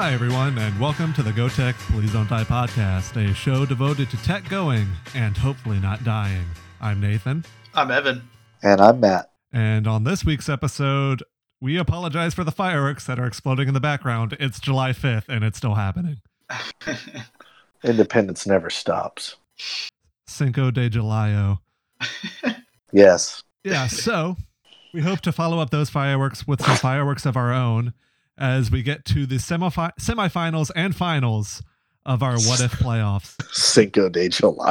Hi, everyone, and welcome to the Go Tech Please Don't Die podcast, a show devoted to tech going and hopefully not dying. I'm Nathan, I'm Evan. And I'm Matt. and on this week's episode, we apologize for the fireworks that are exploding in the background. It's July 5th, and it's still happening. Independence never stops. Cinco de Julio. Yes. Yeah, so we hope to follow up those fireworks with some fireworks of our own as we get to the semifi- semifinals and finals of our What If playoffs. Cinco de Julio.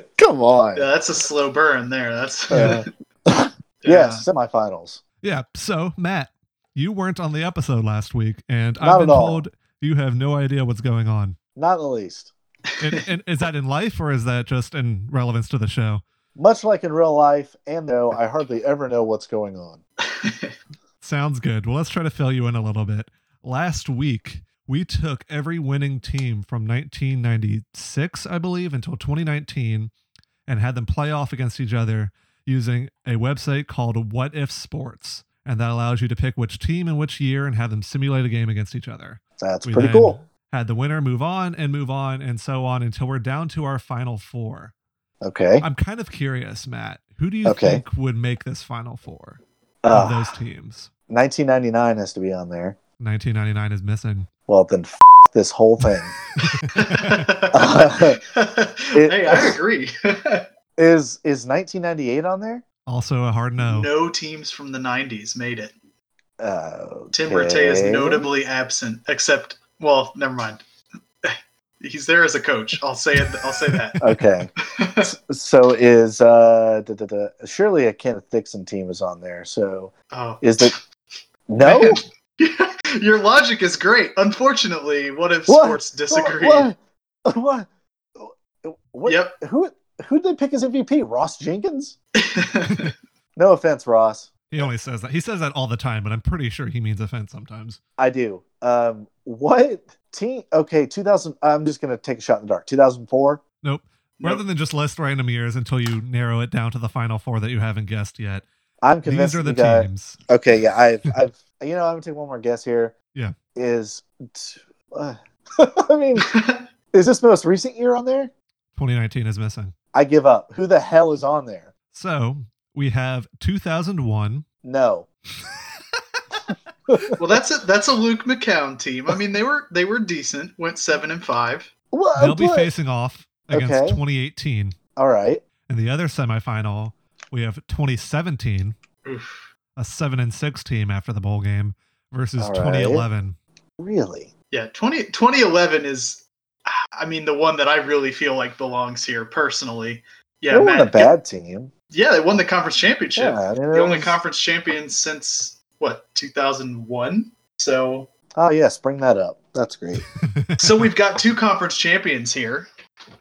Come on. yeah, that's a slow burn there. That's Uh, yeah. Yes, semifinals. Yeah. So, Matt, you weren't on the episode last week, and Not I've been told you have no idea what's going on. Not the least. And, and is that in life or is that just in relevance to the show? Much like in real life, and no, I hardly ever know what's going on. Sounds good. Well, let's try to fill you in a little bit. Last week, we took every winning team from 1996, I believe, until 2019 and had them play off against each other using a website called What If Sports. And that allows you to pick which team and which year and have them simulate a game against each other. That's We pretty cool. Had the winner move on and move on and so on until we're down to our final four. Okay. I'm kind of curious, Matt. Who do you Okay. think would make this final four of Uh, those teams? 1999 has to be on there. 1999 is missing. Well, then f- this whole thing. hey, I agree. Is is 1998 on there? Also a hard no. no teams from the '90s made it. Uh, Tim Rattay is notably absent, except well, never mind. He's there as a coach. I'll say it. I'll say that. Okay. so is uh da, da, da, surely a Kenneth Dixon team is on there. So Oh, is the no Your logic is great. Unfortunately, what if What? sports disagree? What? What? what? Yep. Who who did they pick as MVP? Ross Jenkins? No offense, Ross. He only says that. He says that all the time, but I'm pretty sure he means offense sometimes. I do. Um, what team? Okay, 2000. I'm just gonna take a shot in the dark. 2004. Nope. Rather than just list random years until you narrow it down to the final four that you haven't guessed yet. I'm convinced. These are the you teams. Okay, yeah, I've, I've, you know, I'm gonna take one more guess here. Yeah. Is, uh, I mean, is this most recent year on there? 2019 is missing. I give up. Who the hell is on there? So we have 2001. No. well, that's a that's a Luke McCown team. I mean, they were they were decent. Went seven and five. What? They'll be facing off against Okay. 2018. All right. In the other semifinal, we have 2017, Oof. a seven and six team after the bowl game, versus All right. 2011. Really? Yeah, 20, 2011 is, I mean, the one that I really feel like belongs here personally. Yeah, they weren't Matt, a bad team. Yeah, they won the conference championship. Yeah. I mean, the it only was- conference champions since what 2001. So Oh yes, bring that up. That's great. so we've got two conference champions here.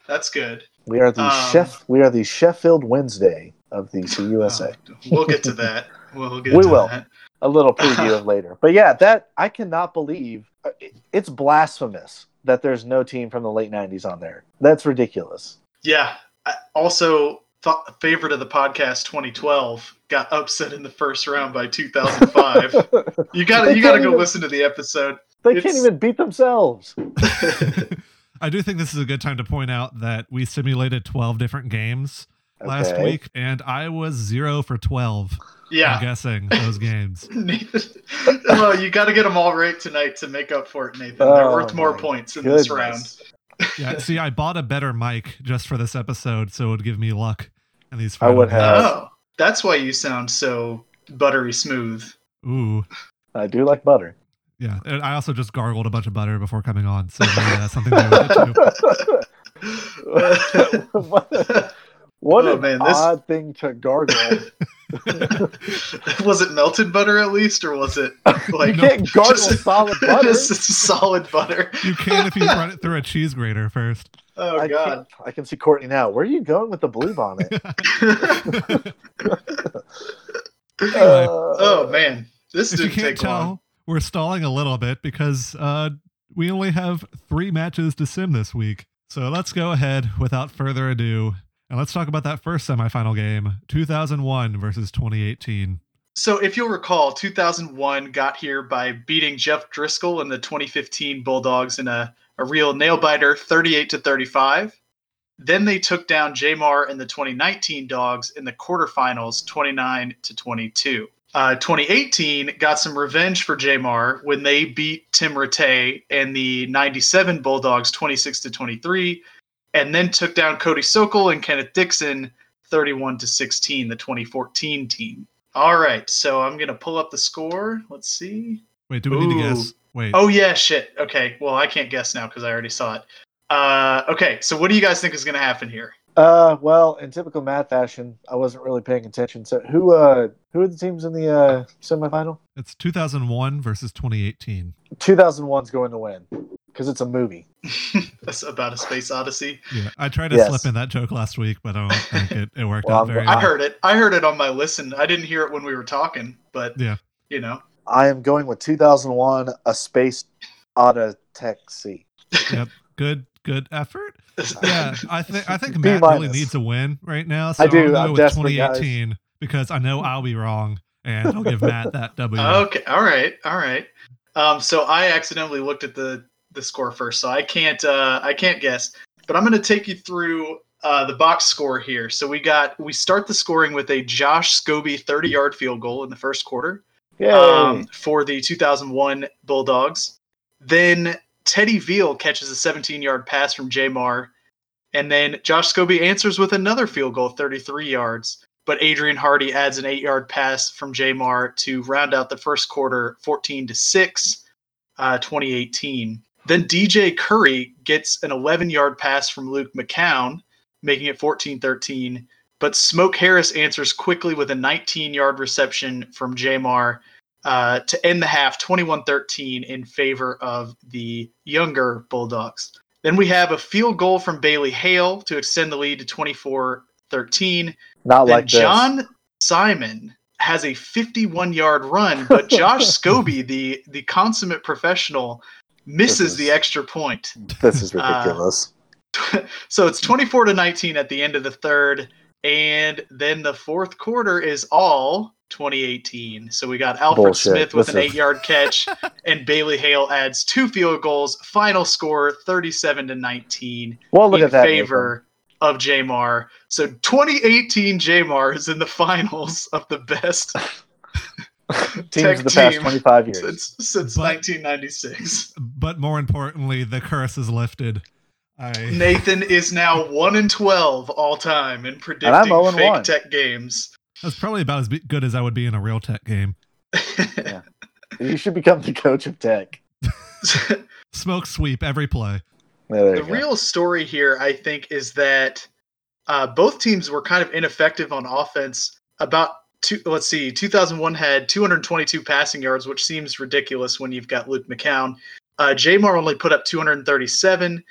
That's good. We are the Um, chef. We are the Sheffield Wednesday of the CUSA. Uh, we'll get to that. We'll get We to will. that. a little preview of later. But yeah, that I cannot believe uh, it's blasphemous that there's no team from the late '90s on there. That's ridiculous. Yeah. I- Also, th- favorite of the podcast 2012 got upset in the first round by 2005. you got to you got to go even- listen to the episode. they It's- can't even beat themselves. I do think this is a good time to point out that we simulated 12 different games last Okay. week, and I was zero for 12 Yeah, I'm Yeah. guessing those games. Nathan, oh, you got to get them all right tonight to make up for it, Nathan. They're Oh, worth more points in this round. Yeah, see, I bought a better mic just for this episode, so it would give me luck in these. I would have. Oh, that's why you sound so buttery smooth. Ooh, I do like butter. yeah. And I also just gargled a bunch of butter before coming on, so maybe that's something that I would get to. what what Oh, an man, this- odd thing to gargle. was it melted butter at least, or was it you like can't gargle just- solid butter. just solid butter? You can if you run it through a cheese grater first. Oh I, God. I can see Courtney now. Where are you going with the blue bonnet? Anyway, oh man, this if you didn't can't take tell, long. we're stalling a little bit because uh, we only have three matches to sim this week. So let's go ahead without further ado and let's talk about that first semifinal game 2001 versus 2018. So if you'll recall, 2001 got here by beating Jeff Driskel and the 2015 Bulldogs in a, a real nail biter, 38 to 35. Then they took down J'Mar and the 2019 Dogs in the quarterfinals, 29 to 22. Uh, 2018 got some revenge for J'Mar when they beat Tim Rattay and the 97 Bulldogs 26 to 23, and then took down Cody Sokol and Kenneth Dixon 31 to 16, the 2014 team. All right, so I'm gonna pull up the score. Let's see. Wait, do we need to guess? Wait. Oh yeah, shit. Okay, well I can't guess now because I already saw it. Uh, okay, so what do you guys think is gonna happen here? Uh, well, in typical Matt fashion, I wasn't really paying attention. So who uh who are the teams in the uh semifinal? It's 2001 versus 2018. 2001's going to win because it's a movie. That's about a space odyssey. Yeah, I tried to Yes. slip in that joke last week, but I don't think it, it worked Well, out I'm- very I well. heard it. I heard it on my listen. I didn't hear it when we were talking, but Yeah. you know. I am going with 2001, A Space Odyssey. Good, good effort. Yeah, I think I think Matt really needs a win right now. So I do, I'll go I'm with desperate, guys. 2018 because I know I'll be wrong, and I'll give Matt that W. Okay, all right, all right. Um, so I accidentally looked at the the score first, so I can't uh, I can't guess. But I'm going to take you through uh, the box score here. So we got we start the scoring with a Josh Scobie 30 yard field goal in the first quarter um, for the 2001 Bulldogs. Then Teddy Veal catches a 17 yard pass from J'Mar. And then Josh Scobie answers with another field goal, 33 yards. But Adrian Hardy adds an eight yard pass from J'Mar to round out the first quarter 14 to 6, uh, 2018. Then DJ Curry gets an 11 yard pass from Luke McCown, making it 14 13. But Smoke Harris answers quickly with a 19 yard reception from J'Mar uh, to end the half 21 13 in favor of the younger Bulldogs. Then we have a field goal from Bailey Hale to extend the lead to 24 13. Not Then like this. John Simon has a 51 yard run, but Josh Scobie, the, the consummate professional, misses is- the extra point. This is Uh, ridiculous. so it's 24 to 19 at the end of the third and then the fourth quarter is all 2018 so we got alfred Bullshit. smith with This an is- eight yard catch and bailey hale adds two field goals final score 37 to 19 well, look in at that. favor of j'mar so 2018 j'mar is in the finals of the best Nathan. tech of the past team 25 years. since, since But- 1996 But more importantly, the curse is lifted. I nathan is now 1 in 12 all time in predicting and fake 1. tech games that's probably about as good as I would be in a real tech game. You should become the coach of tech. Smoke sweep every play. Yeah, there the go. real story here, I think, is that uh, both teams were kind of ineffective on offense. About two, let's see, 2001 had 222 passing yards, which seems ridiculous when you've got Luke McCown. Uh, J'Mar only put up 237.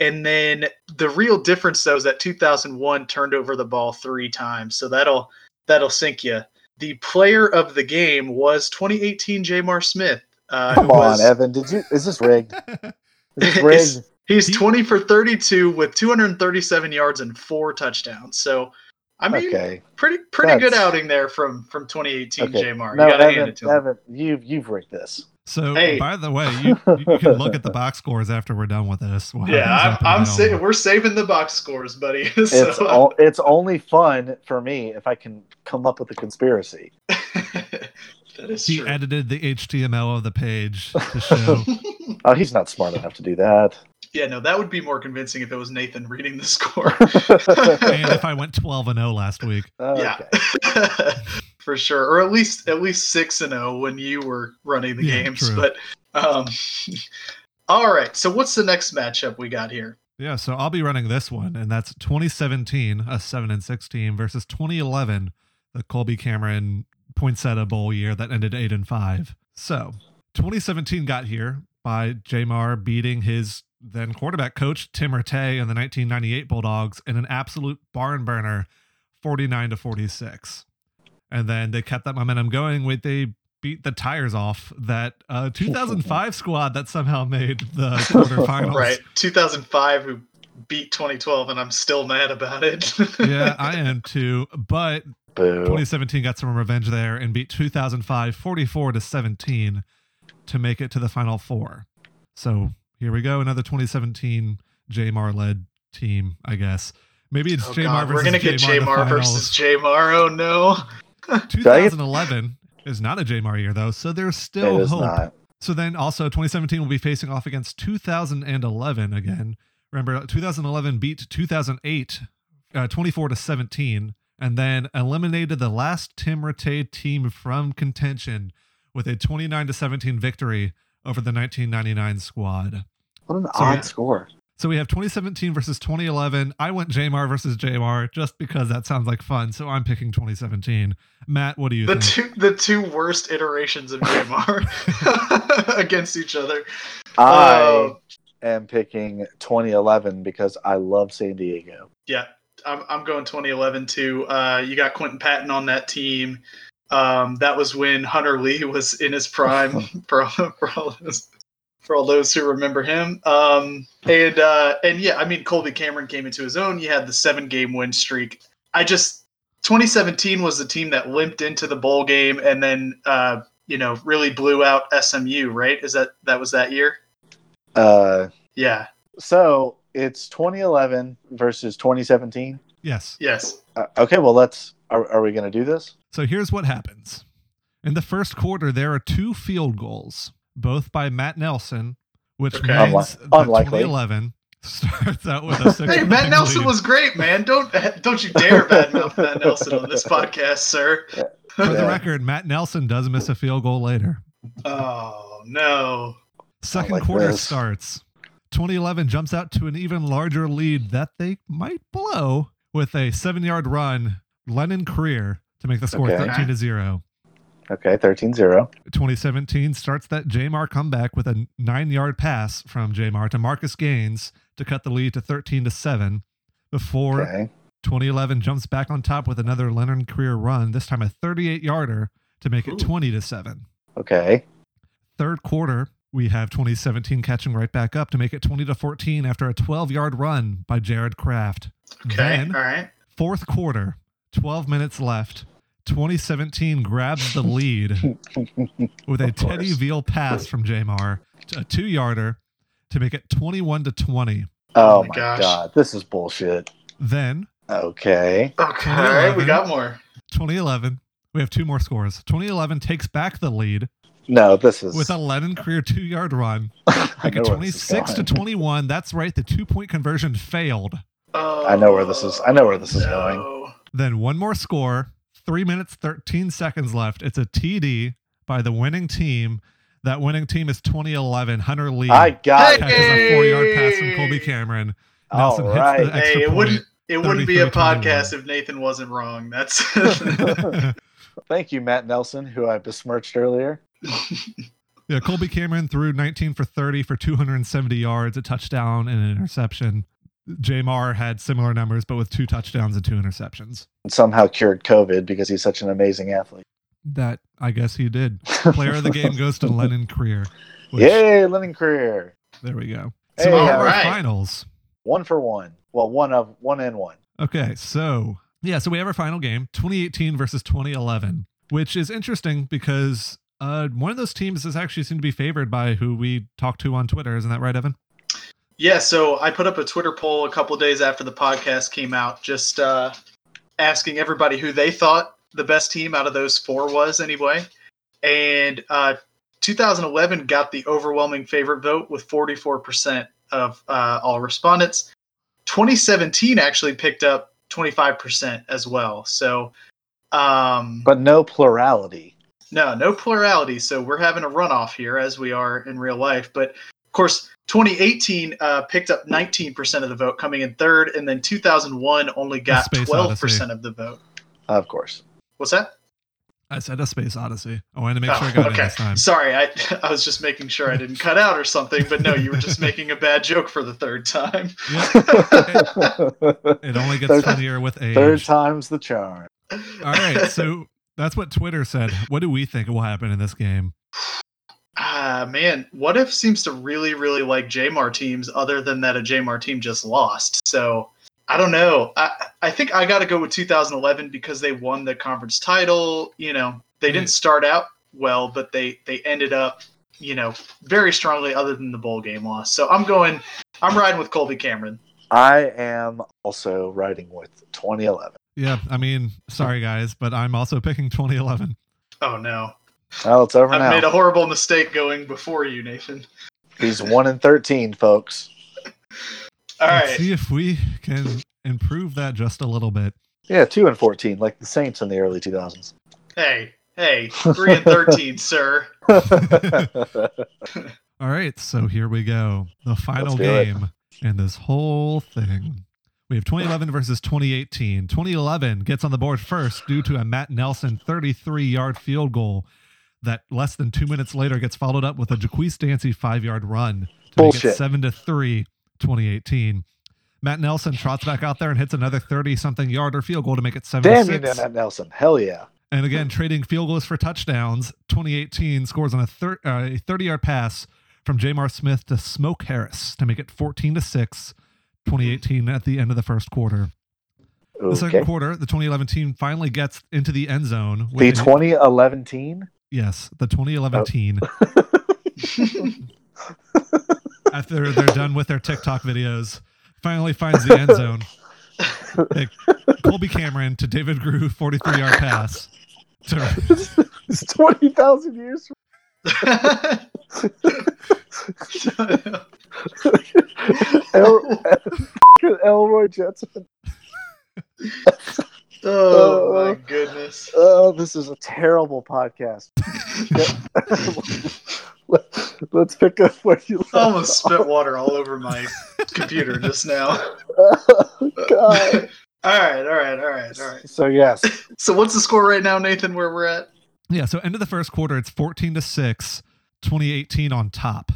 And then the real difference, though, is that 2001 turned over the ball three times. So that'll that'll sink you. The player of the game was 2018 J'Mar Smith. Uh, Come who on, was- Evan. Did you? Is this rigged? Is this It's- rigged? He's 20 for 32 with 237 yards and four touchdowns. So, I mean, okay. pretty pretty good outing there from from 2018 Okay. J'Mar. No, you gotta hand Evan, it to him. You've you've rigged this. So, Hey. by the way, you, you can look at the box scores after we're done with this. What Yeah, I'm, I'm the sa- we're saving the box scores, buddy. It's so, o- it's only fun for me if I can come up with a conspiracy. that is He true. edited the HTML of the page to show. Oh, he's not smart enough to do that. Yeah, no, that would be more convincing if it was Nathan reading the score. and if I went 12 and 0 last week, okay. Yeah, for sure, or at least at least six and zero when you were running the Yeah, games. true. But um, all right, so what's the next matchup we got here? yeah. So I'll be running this one, and that's 2017, a seven and six team, versus 2011, the Colby Cameron Poinsettia Bowl year that ended eight and five. So 2017 got here by J'Mar beating his then quarterback coach Tim Rattay and the 1998 Bulldogs in an absolute barn burner, 49 to 46. And then they kept that momentum going with they beat the tires off that uh, 2005 squad that somehow made the quarterfinals. Right, 2005, who beat 2012, and I'm still mad about it. yeah, I am too. But Boo. 2017 got some revenge there and beat 2005 44 to 17 to make it to the final four. So here we go, another 2017 J'Mar led team, I guess. Maybe it's Oh, J'Mar God, versus we're gonna get J'Mar, J'Mar versus J'Mar. Oh no. 2011 is not a J'Mar year though, so there's It still is hope. not. So then also 2017 will be facing off against 2011 again. Remember 2011 beat 2008 uh, 24 to 17 and then eliminated the last Tim Rattay team from contention with a 29 to 17 victory over the 1999 squad. What an So, odd yeah. score. So we have 2017 versus 2011. I went J'Mar versus J'Mar just because that sounds like fun. So I'm picking 2017. Matt, what do you The think? two the two worst iterations of J'Mar against each other. I Oh. am picking 2011 because I love San Diego. Yeah, I'm, I'm going 2011 too. Uh, you got Quinton Patton on that team. Um, that was when Hunter Lee was in his prime for, for all those for all those who remember him. Um, and uh, and yeah, I mean Colby Cameron came into his own. You had the seven game win streak. I just 2017 was the team that limped into the bowl game and then uh, you know really blew out SMU. Right? Is that that was that year? Uh, Yeah. so it's 2011 versus 2017. Yes. Yes. Uh, okay, well let's. Are, are we going to do this? So here's what happens. In the first quarter, there are two field goals, both by Matt Nelson, which Okay. means Unli- that unlikely. 2011 starts out with a six Hey, Matt Nelson was great, man. Don't don't you dare badmouth Matt Nelson on this podcast, sir. For the record, Matt Nelson does miss a field goal later. Oh no. Second like quarter this. starts. 2011 jumps out to an even larger lead that they might blow with a seven yard run, Lennon Creer, to make the score Okay. 13 to 0. Okay, 13 0. 2017 starts that J'Mar comeback with a nine yard pass from J'Mar to Marcus Gaines to cut the lead to 13 to 7 before Okay. 2011 jumps back on top with another Leonard career run, this time a 38 yarder to make it Ooh. 20 to 7. Okay. Third quarter, we have 2017 catching right back up to make it 20 to 14 after a 12 yard run by Jared Kraft. Okay. Then, All right. fourth quarter, 12 minutes left. 2017 grabs the lead with a Teddy course. Veal pass from J'Mar, a two yarder to make it 21 to 20. Oh, Oh my my gosh. god, this is bullshit. Then Okay. Okay. All right. We got more. 2011, we have two more scores. 2011 takes back the lead No, this is. with a Lennon Creer two yard run. I Make it know where this is 26 to 21. That's right. The two point conversion failed. Oh, I know where this is- I know where this is no. going. Then one more score. Three minutes, 13 seconds left. It's a TD by the winning team. That winning team is 2011. Hunter Lee I got Hey! catches it. a four yard pass from Colby Cameron. Nelson All hits the extra Hey, it point. wouldn't it wouldn't be a 33-21. podcast if Nathan wasn't wrong. That's Thank you, Matt Nelson, who I besmirched earlier. yeah, Colby Cameron threw 19 for 30 for 270 yards, a touchdown, and an interception. J'Mar had similar numbers, but with two touchdowns and two interceptions. And somehow cured COVID because he's such an amazing athlete. That I guess he did. Player of the game goes to Lennon Creer. which- Yay, Lennon Creer. There we go. Hey, So our all right. finals. One for one. Well, one of one and one. Okay, so yeah, so we have our final game, 2018 versus 2011, which is interesting because uh, one of those teams is actually seemed to be favored by who we talked to on Twitter. Isn't that right, Evan? Yeah, so I put up a Twitter poll a couple of days after the podcast came out, just uh, asking everybody who they thought the best team out of those four was, anyway. And uh, 2011 got the overwhelming favorite vote with 44% of uh, all respondents. 2017 actually picked up 25% as well. So, um, But no plurality. no, no plurality. So we're having a runoff here as we are in real life. But of course, 2018 uh, picked up 19% of the vote, coming in third, and then 2001 only got 12% Odyssey. of the vote. Of course. What's that? I said a Space Odyssey. I wanted to make Oh, sure I got it this time. Sorry, I I was just making sure I didn't cut out or something. But no, you were just making a bad joke for the third time. It only gets Third- funnier with age. Third time's the charm. All right, so that's what Twitter said. What do we think will happen in this game? Ah, man, what if seems to really, really like J'Mar teams, other than that a J'Mar team just lost. So I don't know. I I think I got to go with 2011 because they won the conference title. You know, they didn't start out well, but they they ended up, you know, very strongly. Other than the bowl game loss, so I'm going. I'm riding with Colby Cameron. I am also riding with 2011. Yeah, I mean, sorry guys, but I'm also picking 2011. Oh no, Well, it's over I've now. made a horrible mistake going before you, Nathan. He's one in 13, folks. All right. Let's see if we can improve that just a little bit. Yeah, two and 14, like the Saints in the early 2000s. Hey, hey, three and thirteen, sir. All right, so here we go. The final do it. game in this whole thing. We have 2011 versus 2018. 2011 gets on the board first due to a Matt Nelson 33 yard field goal that less than two minutes later gets followed up with a Jaqwis Dancy five yard run to make it 7 to 3 2018. Matt Nelson trots back out there and hits another 30 something yarder field goal to make it 7 Damn you, Matt Nelson. Hell yeah. And again, trading field goals for touchdowns. 2018 scores on a, thir- uh, 30 yard pass from J'Mar Smith to Smoke Harris to make it 14 to 6. 2018 at the end of the first quarter. The second quarter, the 2011 team finally gets into the end zone. The 2011 team? Yes, the 2011 Oh. team. After they're done with their TikTok videos, finally finds the end zone. They- Colby Cameron to David Grew, 43 yard pass. To, it's 20,000 years. El- Elroy Jetson. oh. Oh, this is a terrible podcast. Let's pick up where you left I almost spit water all over my computer just now. Oh, God. all right, all right, all right, all right. So yes, So what's the score right now, Nathan? Where we're at? Yeah, so end of the first quarter, it's 14 to 6, 2018 on top.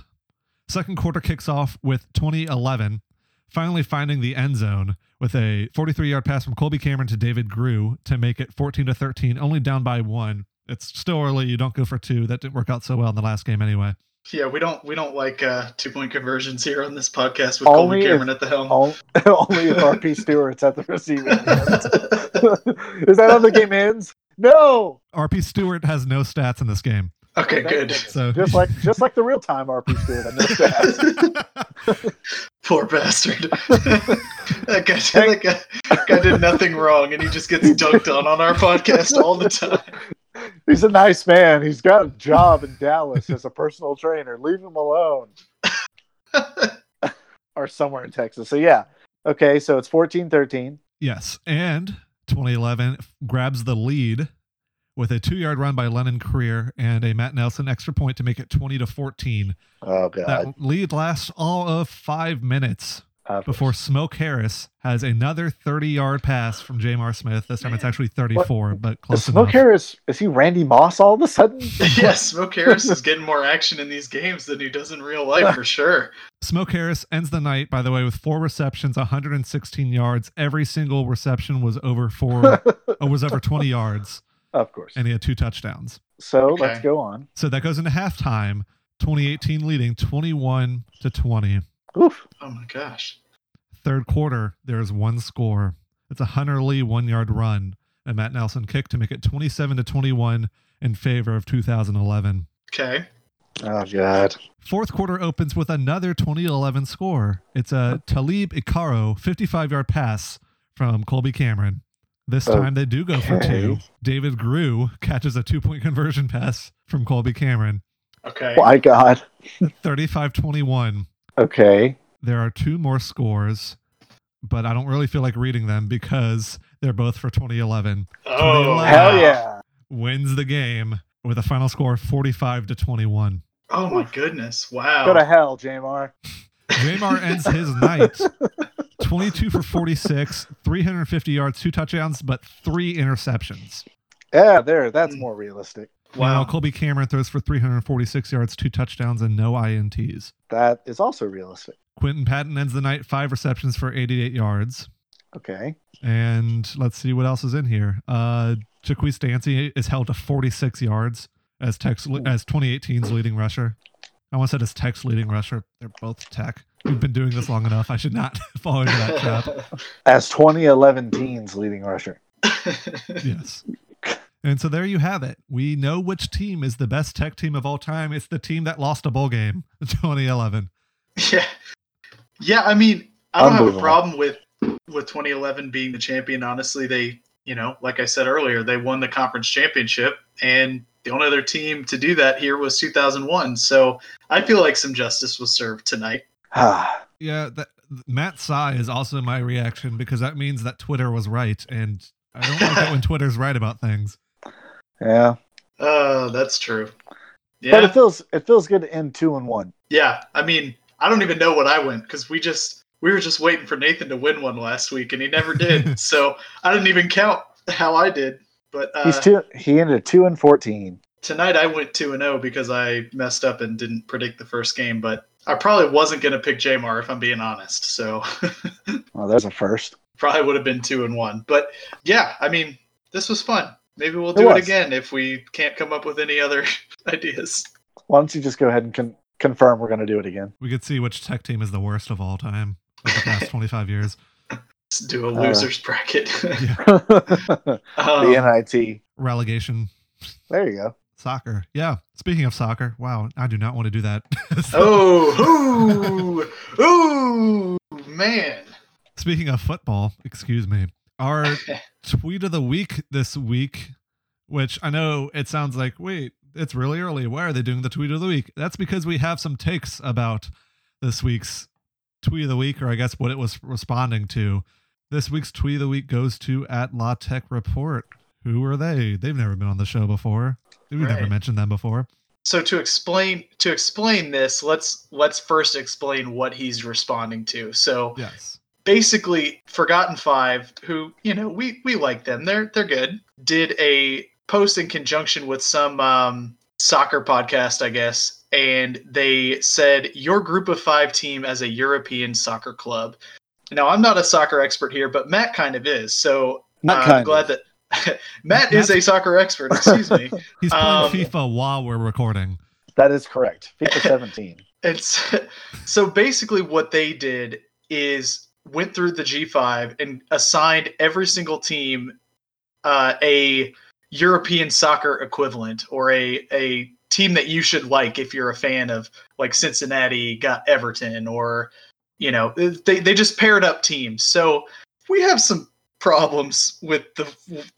Second quarter kicks off with 2011, finally finding the end zone with a 43 yard pass from Colby Cameron to David Grew to make it 14 to 13, only down by one. It's still early. You don't go for two. That didn't work out so well in the last game anyway. Yeah, we don't we don't like uh, two point conversions here on this podcast with Only Colby if- Cameron at the helm. only, only if RP Stewart's at the receiving end. Is that how the game ends? No. RP Stewart has no stats in this game. Okay, good. So Just like just like the real time RP Stewart. I missed that. Poor bastard. that guy, that guy, guy did nothing wrong, and he just gets dunked on on our podcast all the time. He's a nice man. He's got a job in Dallas as a personal trainer. Leave him alone. Or somewhere in Texas. So yeah. Okay, so it's 14-13. Yes, and 2011 grabs the lead with a two-yard run by Lennon Creer and a Matt Nelson extra point to make it 20 to 14. Oh god. That lead lasts all of five minutes before Smoke Harris has another 30-yard pass from J'Mar Smith. This time it's actually 34, but is close Smoke enough. Harris is he Randy Moss all of a sudden? yes, Smoke Harris is getting more action in these games than he does in real life for sure. Smoke Harris ends the night, by the way, with four receptions, 116 yards. Every single reception was over four, oh, was over 20 yards, of course. and he had two touchdowns. So Okay. let's go on. So that goes into halftime. 2018 leading 21 to 20. Oof. Oh my gosh. Third quarter, there's one score. It's a Hunter Lee one yard run, and Matt Nelson kick to make it 27 to 21 in favor of 2011. Okay. Oh god. Fourth quarter opens with another 2011 score. It's a Taulib Ikharo 55 yard pass from Colby Cameron. This time they do go for two. David Grew catches a two point conversion pass from Colby Cameron. Okay. My god. 35 21. Okay. There are two more scores, but I don't really feel like reading them because they're both for 2011. Oh, Wow. Hell yeah. Wins the game with a final score of 45 to 21. Oh my goodness. Wow. Go to hell, J'Mar. J'Mar ends his night 22 for 46, 350 yards, two touchdowns, but three interceptions. Yeah, there. That's more realistic. Wow. wow. Colby Cameron throws for 346 yards, two touchdowns, and no INTs. That is also realistic. Quinton Patton ends the night five receptions for 88 yards. Okay. And let's see what else is in here. Uh, Jaqwis Dancy is held to 46 yards as Tex as 2018's leading rusher. I once said as Tech's leading rusher. They're both Tech. We've been doing this long enough. I should not fall into that trap. As 2011 teens leading rusher. Yes. And so there you have it. We know which team is the best Tech team of all time. It's the team that lost a bowl game in 2011. yeah, yeah. I mean, I don't have a problem with with 2011 being the champion. Honestly, they, you know, like I said earlier, they won the conference championship, and the only other team to do that here was 2001. So I feel like some justice was served tonight. Ah, Yeah, that Matt sigh is also my reaction because that means that Twitter was right, and I don't like it when Twitter's right about things. yeah. Uh, that's true. But Yeah, it feels it feels good to end two and one. yeah. I mean, I don't even know what I went because we just we were just waiting for Nathan to win one last week, and he never did. so I didn't even count how I did. But uh, He's two. He ended two and fourteen. tonight I went two and zero because I messed up and didn't predict the first game. But I probably wasn't going to pick J'Mar if I'm being honest. So Well, there's a first. probably would have been two and one. But yeah, I mean, this was fun. Maybe we'll do it, was. again if we can't come up with any other ideas. Why don't you just go ahead and con- confirm we're going to do it again? We could see which Tech team is the worst of all time of the past 25 years. Let's do a Uh, losers bracket. the um, NIT. Relegation There you go. soccer. Yeah. Speaking of soccer, wow, I do not want to do that. oh, ooh, ooh, man. Speaking of football, excuse me. Our tweet of the week this week, which I know it sounds like, wait, it's really early. Why are they doing the tweet of the week? That's because we have some takes about this week's tweet of the week, or I guess what it was responding to. This week's tweet of the week goes to at La Tech Report. Who are they? They've never been on the show before. We've never mentioned them before. So to explain to explain this, let's let's first explain what he's responding to. So Yes. basically Forgotten Five, who you know we we like them, they're they're good. Did a post in conjunction with some um, soccer podcast, I guess, and they said your group of five team as a European soccer club. Now I'm not a soccer expert here, but Matt kind of is. So Not uh, I'm glad of. that Matt is a soccer expert. Excuse me. He's playing Um, FIFA while we're recording. That is correct. FIFA 17. It's so basically what they did is went through the G5 and assigned every single team uh, a European soccer equivalent or a a team that you should like if you're a fan of like Cincinnati got Everton or you know they they just paired up teams. So we have some problems with the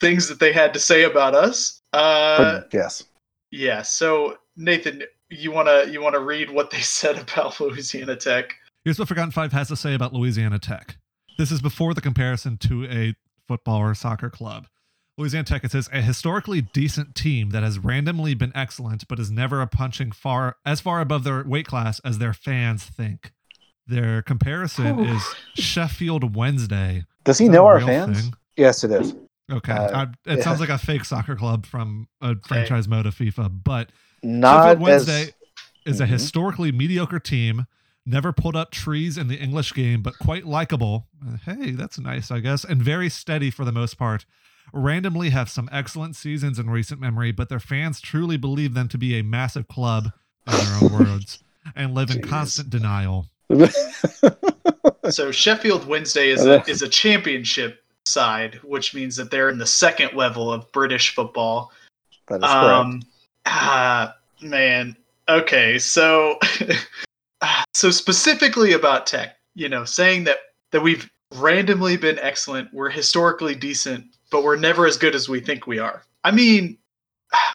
things that they had to say about us. Uh, yes. yeah. So Nathan, you wanna you wanna read what they said about Louisiana Tech? Here's what Forgotten Five has to say about Louisiana Tech. This is before the comparison to a football or soccer club. Louisiana Tech, it says, a historically decent team that has randomly been excellent, but is never a punching far as far above their weight class as their fans think. Their comparison Whew. is Sheffield Wednesday. Does he know our real fans? thing? Yes, it is. Okay. Uh, I, it yeah. sounds like a fake soccer club from a franchise mode of FIFA, but Not Sheffield Wednesday as is a Mhm. historically mediocre team, never pulled up trees in the English game, but quite likable. Hey, that's nice, I guess, and very steady for the most part. Randomly have some excellent seasons in recent memory, but their fans truly believe them to be a massive club, in their own words, and live in constant denial. So Sheffield Wednesday is a, is a championship side, which means that they're in the second level of British football. that is correct. Um, ah, man. Okay, so so specifically about Tech, you know, saying that that we've randomly been excellent, we're historically decent, but we're never as good as we think we are. I mean,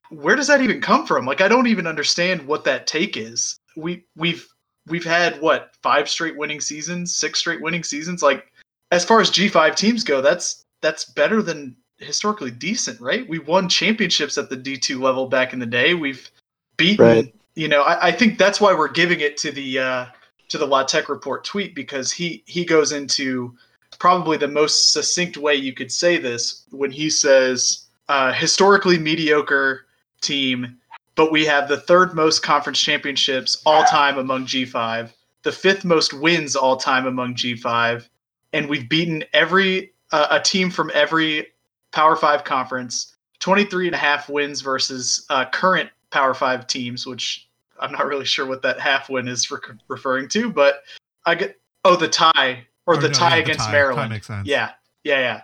where does that even come from? Like, I don't even understand what that take is. We we've we've had what five straight winning seasons, six straight winning seasons. Like, as far as G five teams go, that's that's better than historically decent, right? We won championships at the D two level back in the day. We've beaten, Right. you know. I, I think that's why we're giving it to the uh, to the La Tech report tweet because he he goes into probably the most succinct way you could say this when he says uh, historically mediocre team, but we have the third most conference championships all time among G5, the fifth most wins all time among G5, and we've beaten every uh, a team from every Power 5 conference, 23 and a half wins versus uh, current Power 5 teams, which I'm not really sure what that half win is re- referring to, but I get oh the tie or Oh, the no, tie yeah, against tie. Tie Maryland. makes sense. Yeah, yeah,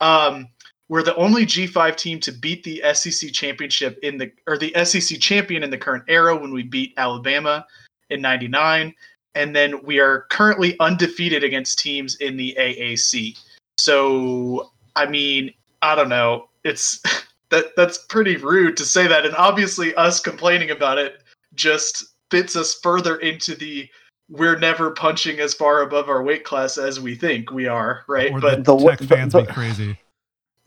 yeah. Um, we're the only G5 team to beat the SEC championship in the or the SEC champion in the current era when we beat Alabama in '99, and then we are currently undefeated against teams in the AAC. So, I mean, I don't know. It's that that's pretty rude to say that, and obviously, us complaining about it just fits us further into the we're never punching as far above our weight class as we think we are, right? Or but the, the wa- tech the- fans the- be crazy.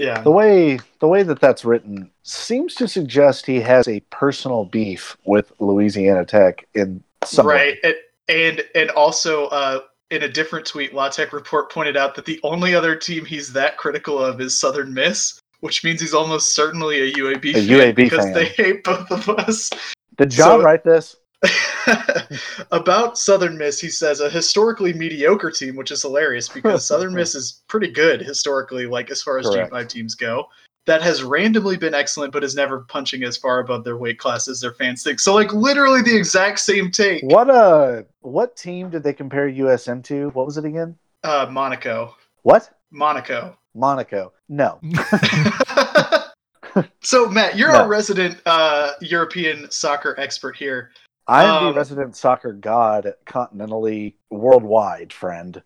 Yeah, The way the way that that's written seems to suggest he has a personal beef with Louisiana Tech in some way. right. And, and and also uh, in a different tweet, La Tech Report pointed out that the only other team he's that critical of is Southern Miss, which means he's almost certainly a UAB A fan UAB because fan. they hate both of us. Did John So- write this? About Southern Miss, he says a historically mediocre team, which is hilarious because Southern Miss is pretty good historically, like as far as Correct. G5 teams go. That has randomly been excellent, but is never punching as far above their weight class as their fans think. So, like, literally the exact same take. What uh what team did they compare USM to? What was it again? Uh, Monaco. What? Monaco. Monaco. No. so, Matt, you're No. our resident uh, European soccer expert here. I am Um, the resident soccer god continentally worldwide, friend.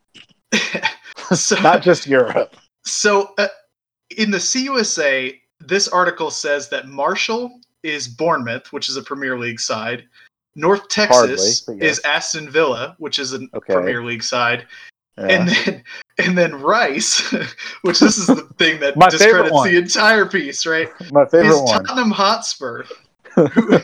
so, Not just Europe. So, uh, in the CUSA, this article says that Marshall is Bournemouth, which is a Premier League side. North Texas Hardly, yes. is Aston Villa, which is a Okay. Premier League side, Yeah. and then and then Rice, which this is the thing that discredits the entire piece, right? My Is favorite one. Tottenham Hotspur, who,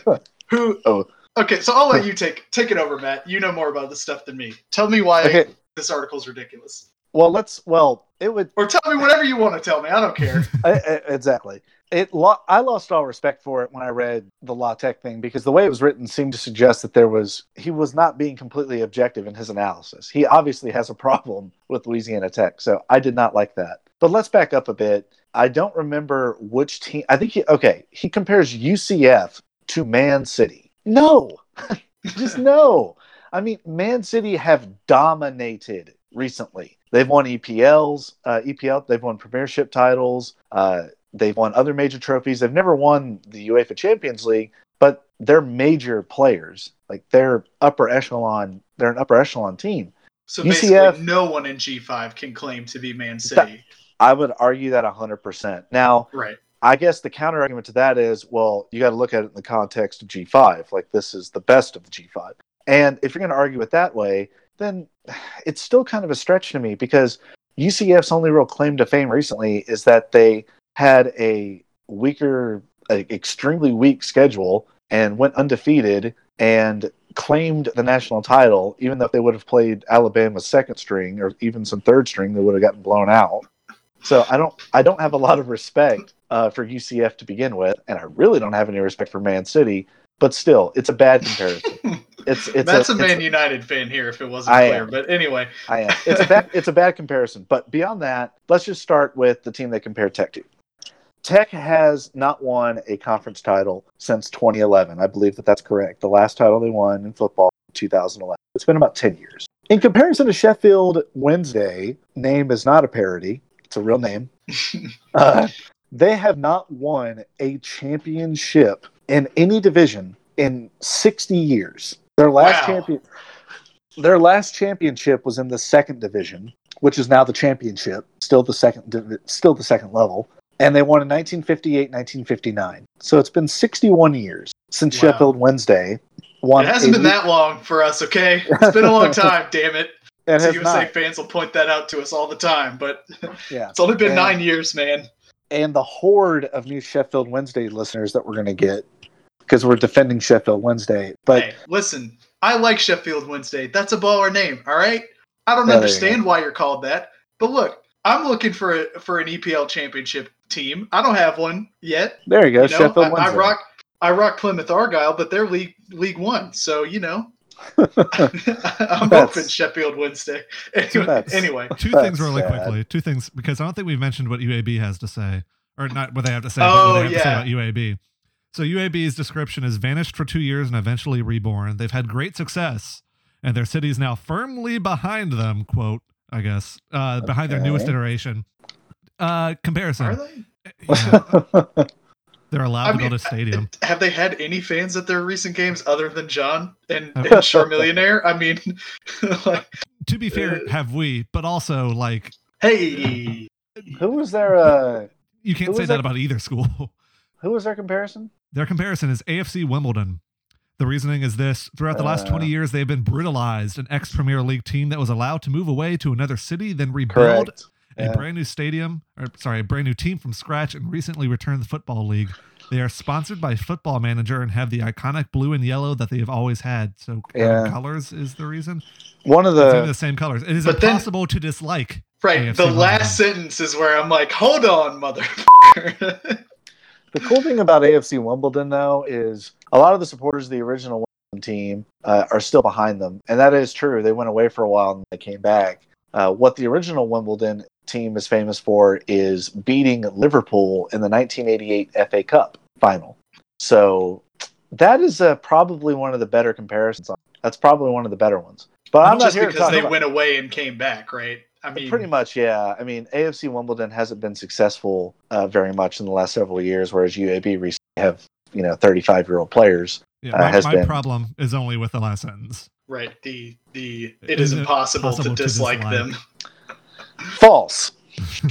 who Oh. Okay, so I'll let you take take it over, Matt. You know more about this stuff than me. Tell me why Okay. this article's ridiculous, Well, let's. Well, it would or tell me whatever you want to tell me. I don't care. I, I- exactly. It. Lo- I lost all respect for it when I read the La Tech thing because the way it was written seemed to suggest that there was he was not being completely objective in his analysis. He obviously has a problem with Louisiana Tech, so I did not like that. But let's back up a bit. I don't remember which team. I think he. Okay, he compares UCF to Man City. No, just no. I mean, Man City have dominated recently. They've won EPLs, uh, EPL. They've won Premiership titles. Uh, they've won other major trophies. They've never won the UEFA Champions League, but they're major players. Like they're upper echelon. They're an upper echelon team. So UCF basically, no one in G5 can claim to be Man City. I would argue that hundred percent. Now, Right. I guess the counter argument to that is, well, you got to look at it in the context of G5. Like this is the best of the G5. And if you're going to argue it that way, then it's still kind of a stretch to me because UCF's only real claim to fame recently is that they had a weaker, a extremely weak schedule and went undefeated and claimed the national title, even though they would have played Alabama's second string or even some third string, they would have gotten blown out. So I don't, I don't have a lot of respect uh, for UCF to begin with, and I really don't have any respect for Man City. But still, it's a bad comparison. It's, it's Matt's a, it's Man United fan here, if it wasn't I clear. am. But anyway, I am. It's a bad. It's a bad comparison. But beyond that, let's just start with the team they compare Tech to. Tech has not won a conference title since 2011. I believe that that's correct. The last title they won in football, 2011. It's been about 10 years. In comparison to Sheffield Wednesday, name is not a parody. It's a real name. Uh, they have not won a championship in any division in 60 years. Their last Wow. champion their last championship was in the second division, which is now the championship, still the second div- still the second level, and they won in 1958, 1959. So it's been 61 years since Wow. Sheffield Wednesday won it hasn't been that long for us, okay? It's been a long time, damn it. it So has USA not. fans will point that out to us all the time, but Yeah. it's only been And- nine years, man. And the horde of new Sheffield Wednesday listeners that we're going to get because we're defending Sheffield Wednesday. But hey, listen, I like Sheffield Wednesday. That's a baller name, all right? I don't there you understand why you're called that, but look, I'm looking for a, for an EPL championship team. I don't have one yet. there you go, You know, Sheffield I, I rock I rock Plymouth Argyle, but they're League League One, so you know. I'm That's- hoping Sheffield Wednesday. Anyway, anyway, Two That's things really sad. quickly. Two things because I don't think we've mentioned what UAB has to say, or not what they have to say, Oh, but what they have to say about UAB. So UAB's description is vanished for two years and eventually reborn. They've had great success, and their city is now firmly behind them. Quote, I guess, uh, behind their newest iteration. Uh, comparison. Are they? Yeah, they're allowed I to mean, build a stadium. Have they had any fans at their recent games other than John and, and Charmillionaire? I mean, like, To be fair, uh, have we? But also, like, hey, who was their uh, you can't say that that? about either school. who was their comparison? Their comparison is AFC Wimbledon. The reasoning is this throughout the last Uh. 20 years, they've been brutalized. An ex Premier League team that was allowed to move away to another city, then rebuild Correct. A Yeah. brand new stadium, or sorry, a brand new team from scratch, and recently returned the Football League. They are sponsored by Football Manager and have the iconic blue and yellow that they have always had. So, Yeah. colors is the reason. One of the the same colors. It is But then- impossible to dislike. right. AFC the Wimbledon. last sentence is where I'm like, hold on, motherfucker. the cool thing about AFC Wimbledon though is a lot of the supporters of the original Wimbledon team uh, are still behind them, and that is true. They went away for a while and they came back. Uh, what the original Wimbledon team is famous for is beating Liverpool in the 1988 FA Cup final. So that is uh, probably one of the better comparisons. That's probably one of the better ones. But I'm not Just here to because talk they about- went away and came back, right? I mean, Pretty much, yeah. I mean, AFC Wimbledon hasn't been successful uh, very much in the last several years, whereas UAB recently have you know 35 year old players. Yeah, Uh, my, has my been. problem is only with the last sentence. right. The the Is it is it impossible possible to to dislike dislike? them. False.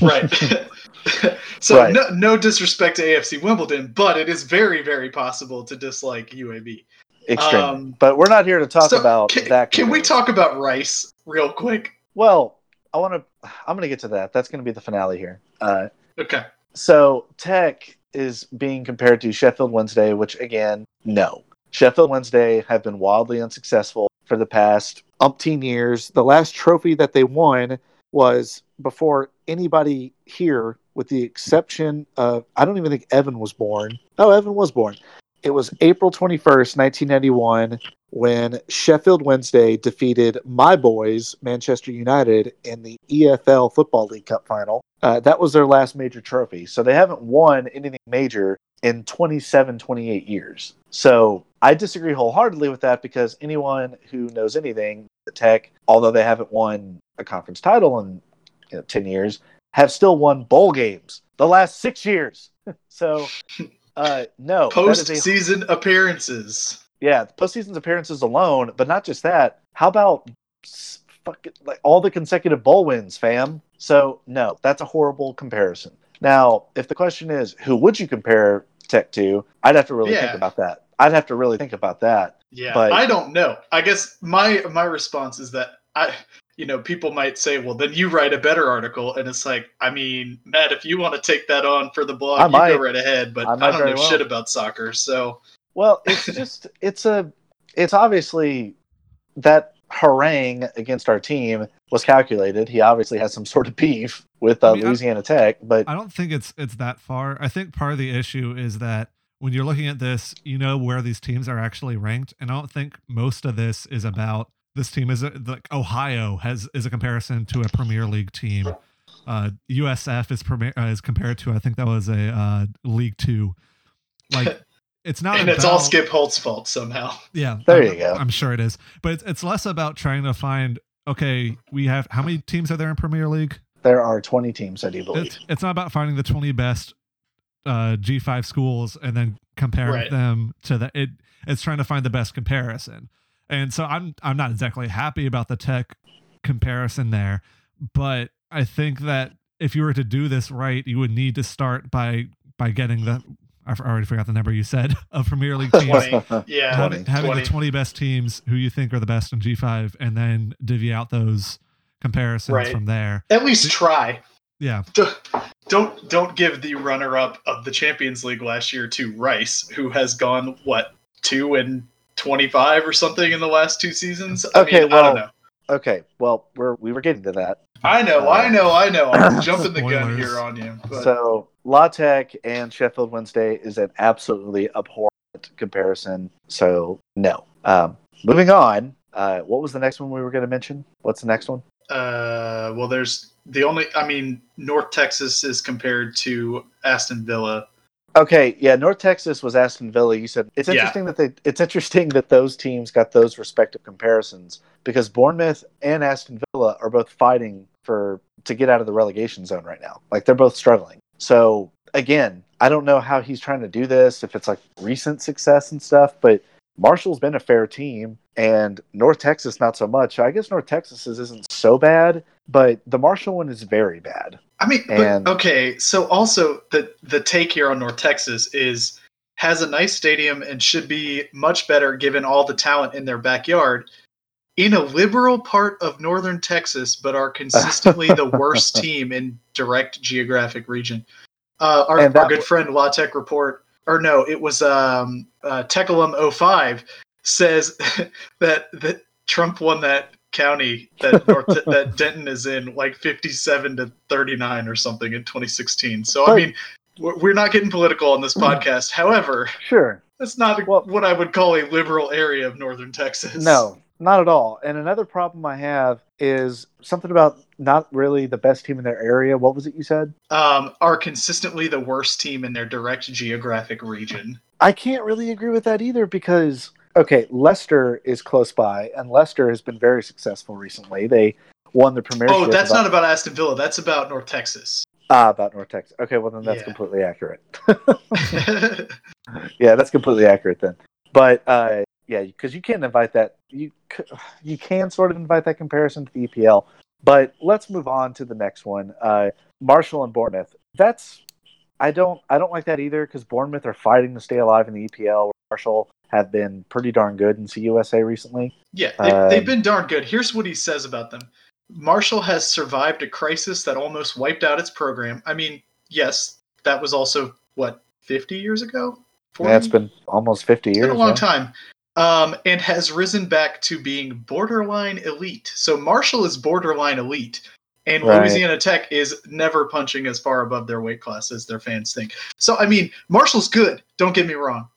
right. so Right. no no disrespect to AFC Wimbledon, but it is very very possible to dislike UAB. Extreme. Um, but we're not here to talk So, about can, that. Can we talk about Rice real quick? Well, I want to. I'm going to get to that. That's going to be the finale here. Uh, Okay. so Tech is being compared to Sheffield Wednesday, which again, no. Sheffield Wednesday have been wildly unsuccessful for the past umpteen years. The last trophy that they won was before anybody here, with the exception of I don't even think Evan was born. Oh, Evan was born. It was April 21st, 1991, when Sheffield Wednesday defeated my boys, Manchester United, in the EFL Football League Cup final. Uh, that was their last major trophy. So they haven't won anything major in 27, 28 years. So I disagree wholeheartedly with that because anyone who knows anything, the Tech, although they haven't won a conference title in you know, 10 years, have still won bowl games the last six years. so, uh, no. is a- Postseason appearances. yeah, postseason's appearances alone, but not just that. How about fucking like all the consecutive bowl wins, fam? So no, that's a horrible comparison. Now, if the question is who would you compare Tech to, I'd have to really Yeah. think about that. I'd have to really think about that. Yeah, But- I don't know. I guess my my response is that I, you know, people might say, well, then you write a better article, and it's like, I mean, Matt, if you want to take that on for the blog, I you might. go right ahead. But I I, don't know well. shit about soccer, so Well, it's just it's a it's obviously that harangue against our team was calculated. He obviously has some sort of beef with uh, I mean, I- Louisiana Tech, but I don't think it's it's that far. I think part of the issue is that when you're looking at this, you know where these teams are actually ranked, and I don't think most of this is about this team is a, like Ohio has is a comparison to a Premier League team. Uh, USF is premier, uh, is compared to I think that was a uh, League Two. Like it's not and it's all Skip Holtz' fault somehow. Yeah, There I'm- you go. I'm sure it is, but it's, it's less about trying to find. Okay, we have how many teams are there in Premier League? there are 20 teams, I do believe. It's, it's not about finding the 20 best uh, G5 schools and then comparing Right. them to the it. It's trying to find the best comparison, and so I'm I'm not exactly happy about the tech comparison there, but I think that if you were to do this right, you would need to start by by getting the I already forgot the number you said of Premier League teams. 20. Yeah, having, having 20. the 20 best teams who you think are the best in G5 and then divvy out those comparisons Right. from there. At least try. Yeah. Don't- Don't don't give the runner-up of the Champions League last year to Rice, who has gone what two and twenty-five or something in the last two seasons. I Okay, mean, I well- don't know. Okay, well, we're we were getting to that. I know, Uh, I know, I know. I'm jumping the gun here on you. But So, La Tech and Sheffield Wednesday is an absolutely abhorrent comparison. So, no. Um, moving on. Uh, what was the next one we were going to mention? What's the next one? uh, well, there's the only. I mean, North Texas is compared to Aston Villa. Okay, yeah, North Texas was Aston Villa. You said it's Yeah. interesting that they it's interesting that those teams got those respective comparisons because Bournemouth and Aston Villa are both fighting for to get out of the relegation zone right now. Like they're both struggling. So again, I don't know how he's trying to do this if it's like recent success and stuff, but Marshall's been a fair team and North Texas not so much. I guess North Texas isn't so bad, but the Marshall one is very bad. I mean, And- but, okay. So also the the take here on North Texas is has a nice stadium and should be much better given all the talent in their backyard. In a liberal part of northern Texas, but are consistently the worst team in direct geographic region. Uh, our, our good friend La Tech Report, or no, it was um, uh, Techalum 05 says that that Trump won that county that North that Denton is in like 57 to 39 or something in 2016. So I mean, we're we're not getting political on this podcast. However, Sure. that's not Well- what I would call a liberal area of northern Texas. No, not at all. And another problem I have is something about not really the best team in their area. What was it you said? um, are consistently the worst team in their direct geographic region. I can't really agree with that either because okay, Leicester is close by, and Leicester has been very successful recently. They won the Premier. Oh, that's about, not about Aston Villa. That's about North Texas. ah about North Texas. Okay, well then that's Yeah. completely accurate. yeah, that's completely accurate then. But uh, yeah, because you can't invite that. You you can sort of invite that comparison to the EPL. But let's move on to the next one. Uh, Marshall and Bournemouth. That's I don't I don't like that either because Bournemouth are fighting to stay alive in the EPL. Marshall have been pretty darn good in CUSA recently. Yeah, they, Um, they've been darn good. Here's what he says about them Marshall has survived a crisis that almost wiped out its program. I mean, yes, that was also, what, 50 years ago? 40? Yeah, it's been almost fifty It's years. been a long yeah. time. Um, and has risen back to being borderline elite. So Marshall is borderline elite. And Right. Louisiana Tech is never punching as far above their weight class as their fans think. So, I mean, Marshall's good, don't get me wrong.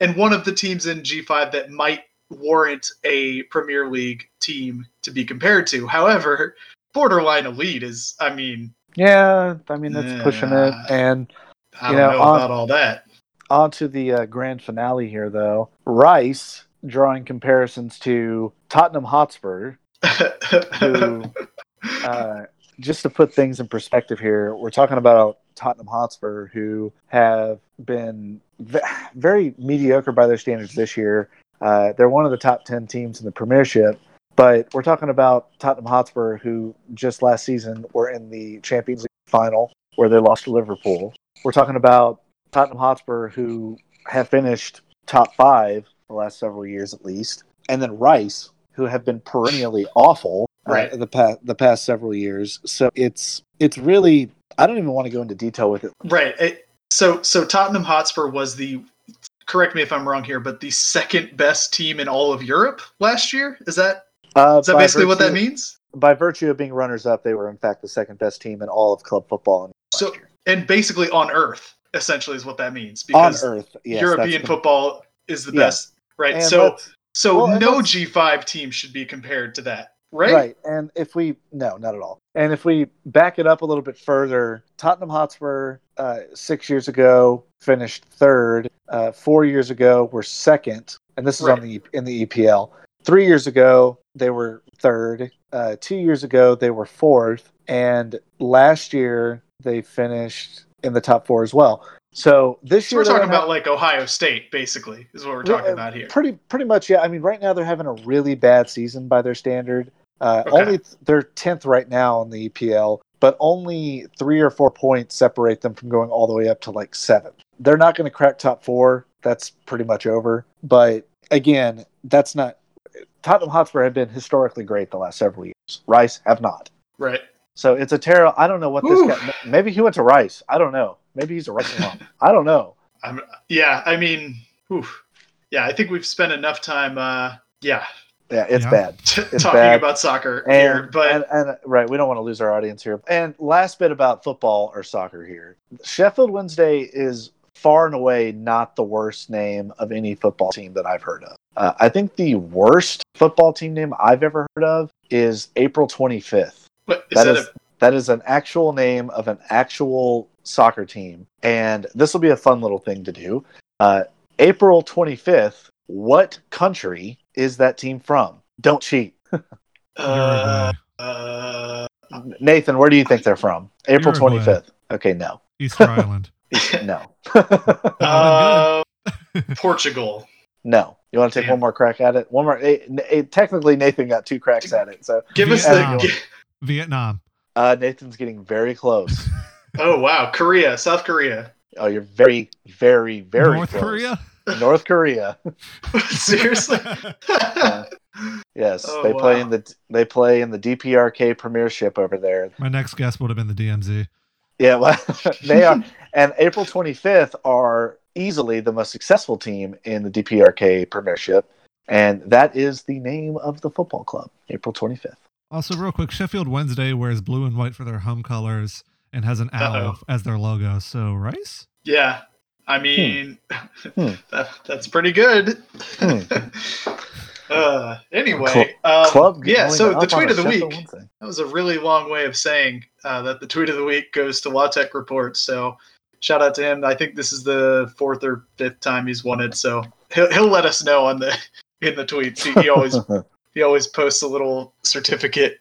And one of the teams in G5 that might warrant a Premier League team to be compared to. However, borderline elite is, I mean, Yeah, I mean that's pushing it. And I You don't know, know on- about all that. on to the uh, grand finale here, though. Rice drawing comparisons to Tottenham Hotspur, who, uh, just to put things in perspective here, we're talking about Tottenham Hotspur, who have been ve- very mediocre by their standards this year. Uh, they're one of the top 10 teams in the Premiership, but we're talking about Tottenham Hotspur, who just last season were in the Champions League final where they lost to Liverpool. We're talking about Tottenham Hotspur, who have finished top five the last several years at least, and then Rice, who have been perennially awful uh, Right. the past the past several years. So it's it's really I don't even want to go into detail with it. Right. It, so so Tottenham Hotspur was the correct me if I'm wrong here, but the second best team in all of Europe last year. Is that Uh, is that basically what that means? By virtue of being runners up, they were in fact the second best team in all of club football So and basically on Earth, essentially is what that means on because Earth. Yes, European football is the Yeah. best. Right. and so so well, no G5 team should be compared to that. Right? Right. And if we no, not at all. And if we back it up a little bit further, Tottenham Hotspur uh, six years ago finished third. Uh, four years ago were second, and this is on the in the EPL. Three years ago they were third. Uh, two years ago they were fourth, and last year they finished in the top four as well. So this year we're talking about like Ohio State, basically, is what we're talking about here. Pretty pretty much, yeah. I mean, right now they're having a really bad season by their standard. Uh, Okay. Only they're tenth right now in the EPL, but only three or four points separate them from going all the way up to like seven. They're not going to crack top four. That's pretty much over. But again, that's not. Tottenham Hotspur have been historically great the last several years. Rice have not. Right. So it's a terrible. I don't know what this Ooh. guy. Maybe he went to Rice. I don't know. Maybe he's a Rice alum. I don't know. I'm, yeah, I mean, oof. yeah, I think we've spent enough time, uh, yeah, Yeah, it's Yeah. bad. It's talking bad. about soccer here. But and, and right, we don't want to lose our audience here. And last bit about football or soccer here. Sheffield Wednesday is far and away not the worst name of any football team that I've heard of. Uh, I think the worst football team name I've ever heard of is April 25th. but is That that, is that is an actual name of an actual soccer team, and this will be a fun little thing to do. Uh, April 25th, what country is that team from? Don't cheat. Uh, uh, Nathan, where do you think they're from? April Uruguay. 25th. Okay, no. Easter Island. No. uh, Portugal. no. You want to take Damn. one more crack at it? One more. eh, eh, technically, Nathan got two cracks at it. So Give us Vietnam. the. Vietnam. uh, Nathan's getting very close. Oh wow, Korea, South Korea. Oh, you're very, very, very North close. Korea. North Korea. Seriously. Yes, Oh, they play wow. in the they play in the DPRK Premiership over there. My next guess would have been the DMZ. Yeah, well, they are. And April 25th are easily the most successful team in the DPRK Premiership, and that is the name of the football club. April 25th. Also, real quick, Sheffield Wednesday wears blue and white for their home colors and has an owl Uh-oh. as their logo. So, Rice? yeah, I mean, Hmm. that, that's pretty good. Hmm. uh, anyway, um, Club. yeah. So the tweet of the week. That was a really long way of saying uh, that the tweet of the week goes to La Tech Reports. So shout out to him. I think this is the fourth or fifth time he's won it. So he'll, he'll let us know on the in the tweets. He, he always he always posts a little certificate.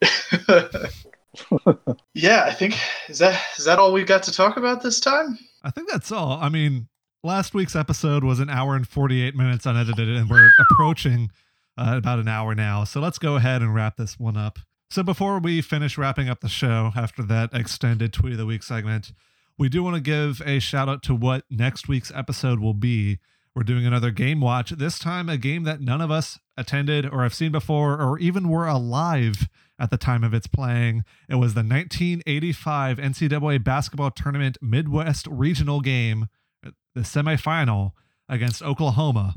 yeah, I think is that is that all we've got to talk about this time? I think that's all. I mean, last week's episode was an hour and 48 minutes unedited, and we're approaching uh, about an hour now. So let's go ahead and wrap this one up. So before we finish wrapping up the show after that extended tweet of the week segment, we do want to give a shout out to what next week's episode will be. We're doing another game watch, this time a game that none of us attended or have seen before or even were alive at the time of its playing. It was the 1985 NCAA basketball tournament Midwest regional game, the semifinal against Oklahoma,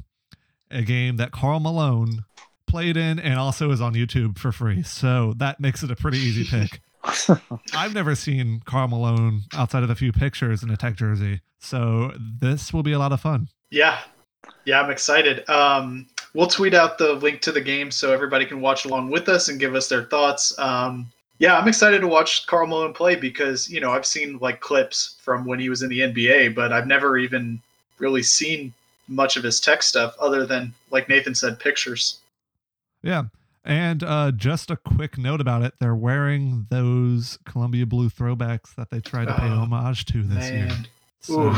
a game that Karl Malone played in and also is on YouTube for free. So that makes it a pretty easy pick. I've never seen Karl Malone outside of a few pictures in a tech jersey. So this will be a lot of fun. Yeah, yeah, I'm excited. Um, we'll tweet out the link to the game so everybody can watch along with us and give us their thoughts. Um, yeah, I'm excited to watch Karl Malone play because you know I've seen like clips from when he was in the NBA, but I've never even really seen much of his tech stuff other than like Nathan said, pictures. Yeah. And uh, just a quick note about it they're wearing those Columbia Blue throwbacks that they tried to pay Oh, homage to this year. So,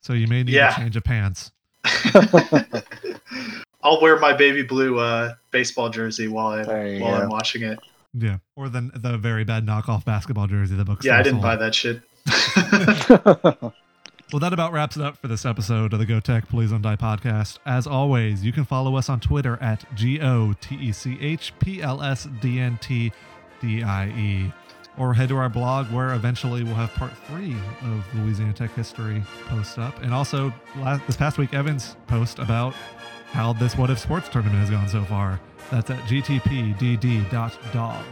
so you may need Yeah. a change of pants. I'll wear my baby blue uh, baseball jersey while I There you while go. I'm watching it. Yeah. Or the, the very bad knockoff basketball jersey the book Yeah, I didn't sold. buy that shit. Well, that about wraps it up for this episode of the Go Tech Please Don't Die podcast. As always, you can follow us on Twitter at G O T E C H P L S D N T D I E. Or head to our blog where eventually we'll have part three of Louisiana Tech history post up. And also, last, this past week, Evan's post about how this What If Sports tournament has gone so far. That's at gtpdd.dog.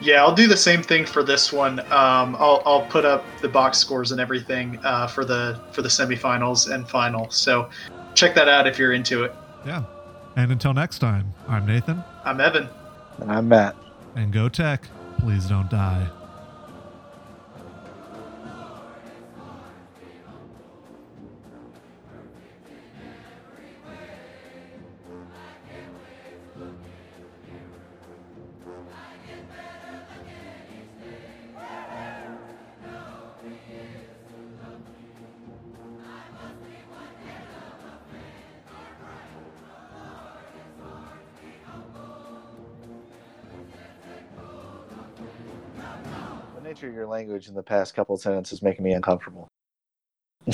Yeah, I'll do the same thing for this one. Um, I'll I'll put up the box scores and everything uh, for the for the semifinals and final. So check that out if you're into it. Yeah. And until next time, I'm Nathan, I'm Evan. and I'm Matt. and Go Tech, please don't die. Language in the past couple of sentences making me uncomfortable.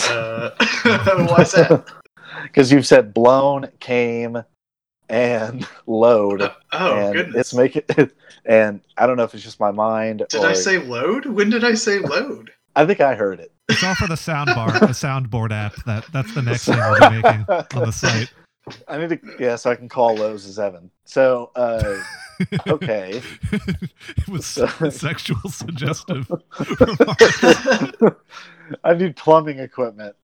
Uh, why is that? Because you've said blown, came, and load. Oh and goodness! It's making and I don't know if it's just my mind. did or, I say load? When did I say load? I think I heard it. It's all for the sound bar, the soundboard app. That that's the next thing we'll be making on the site. I need to yeah, so I can call Lowe's as Evan. So uh okay. it was So- sexual suggestive. I need plumbing equipment.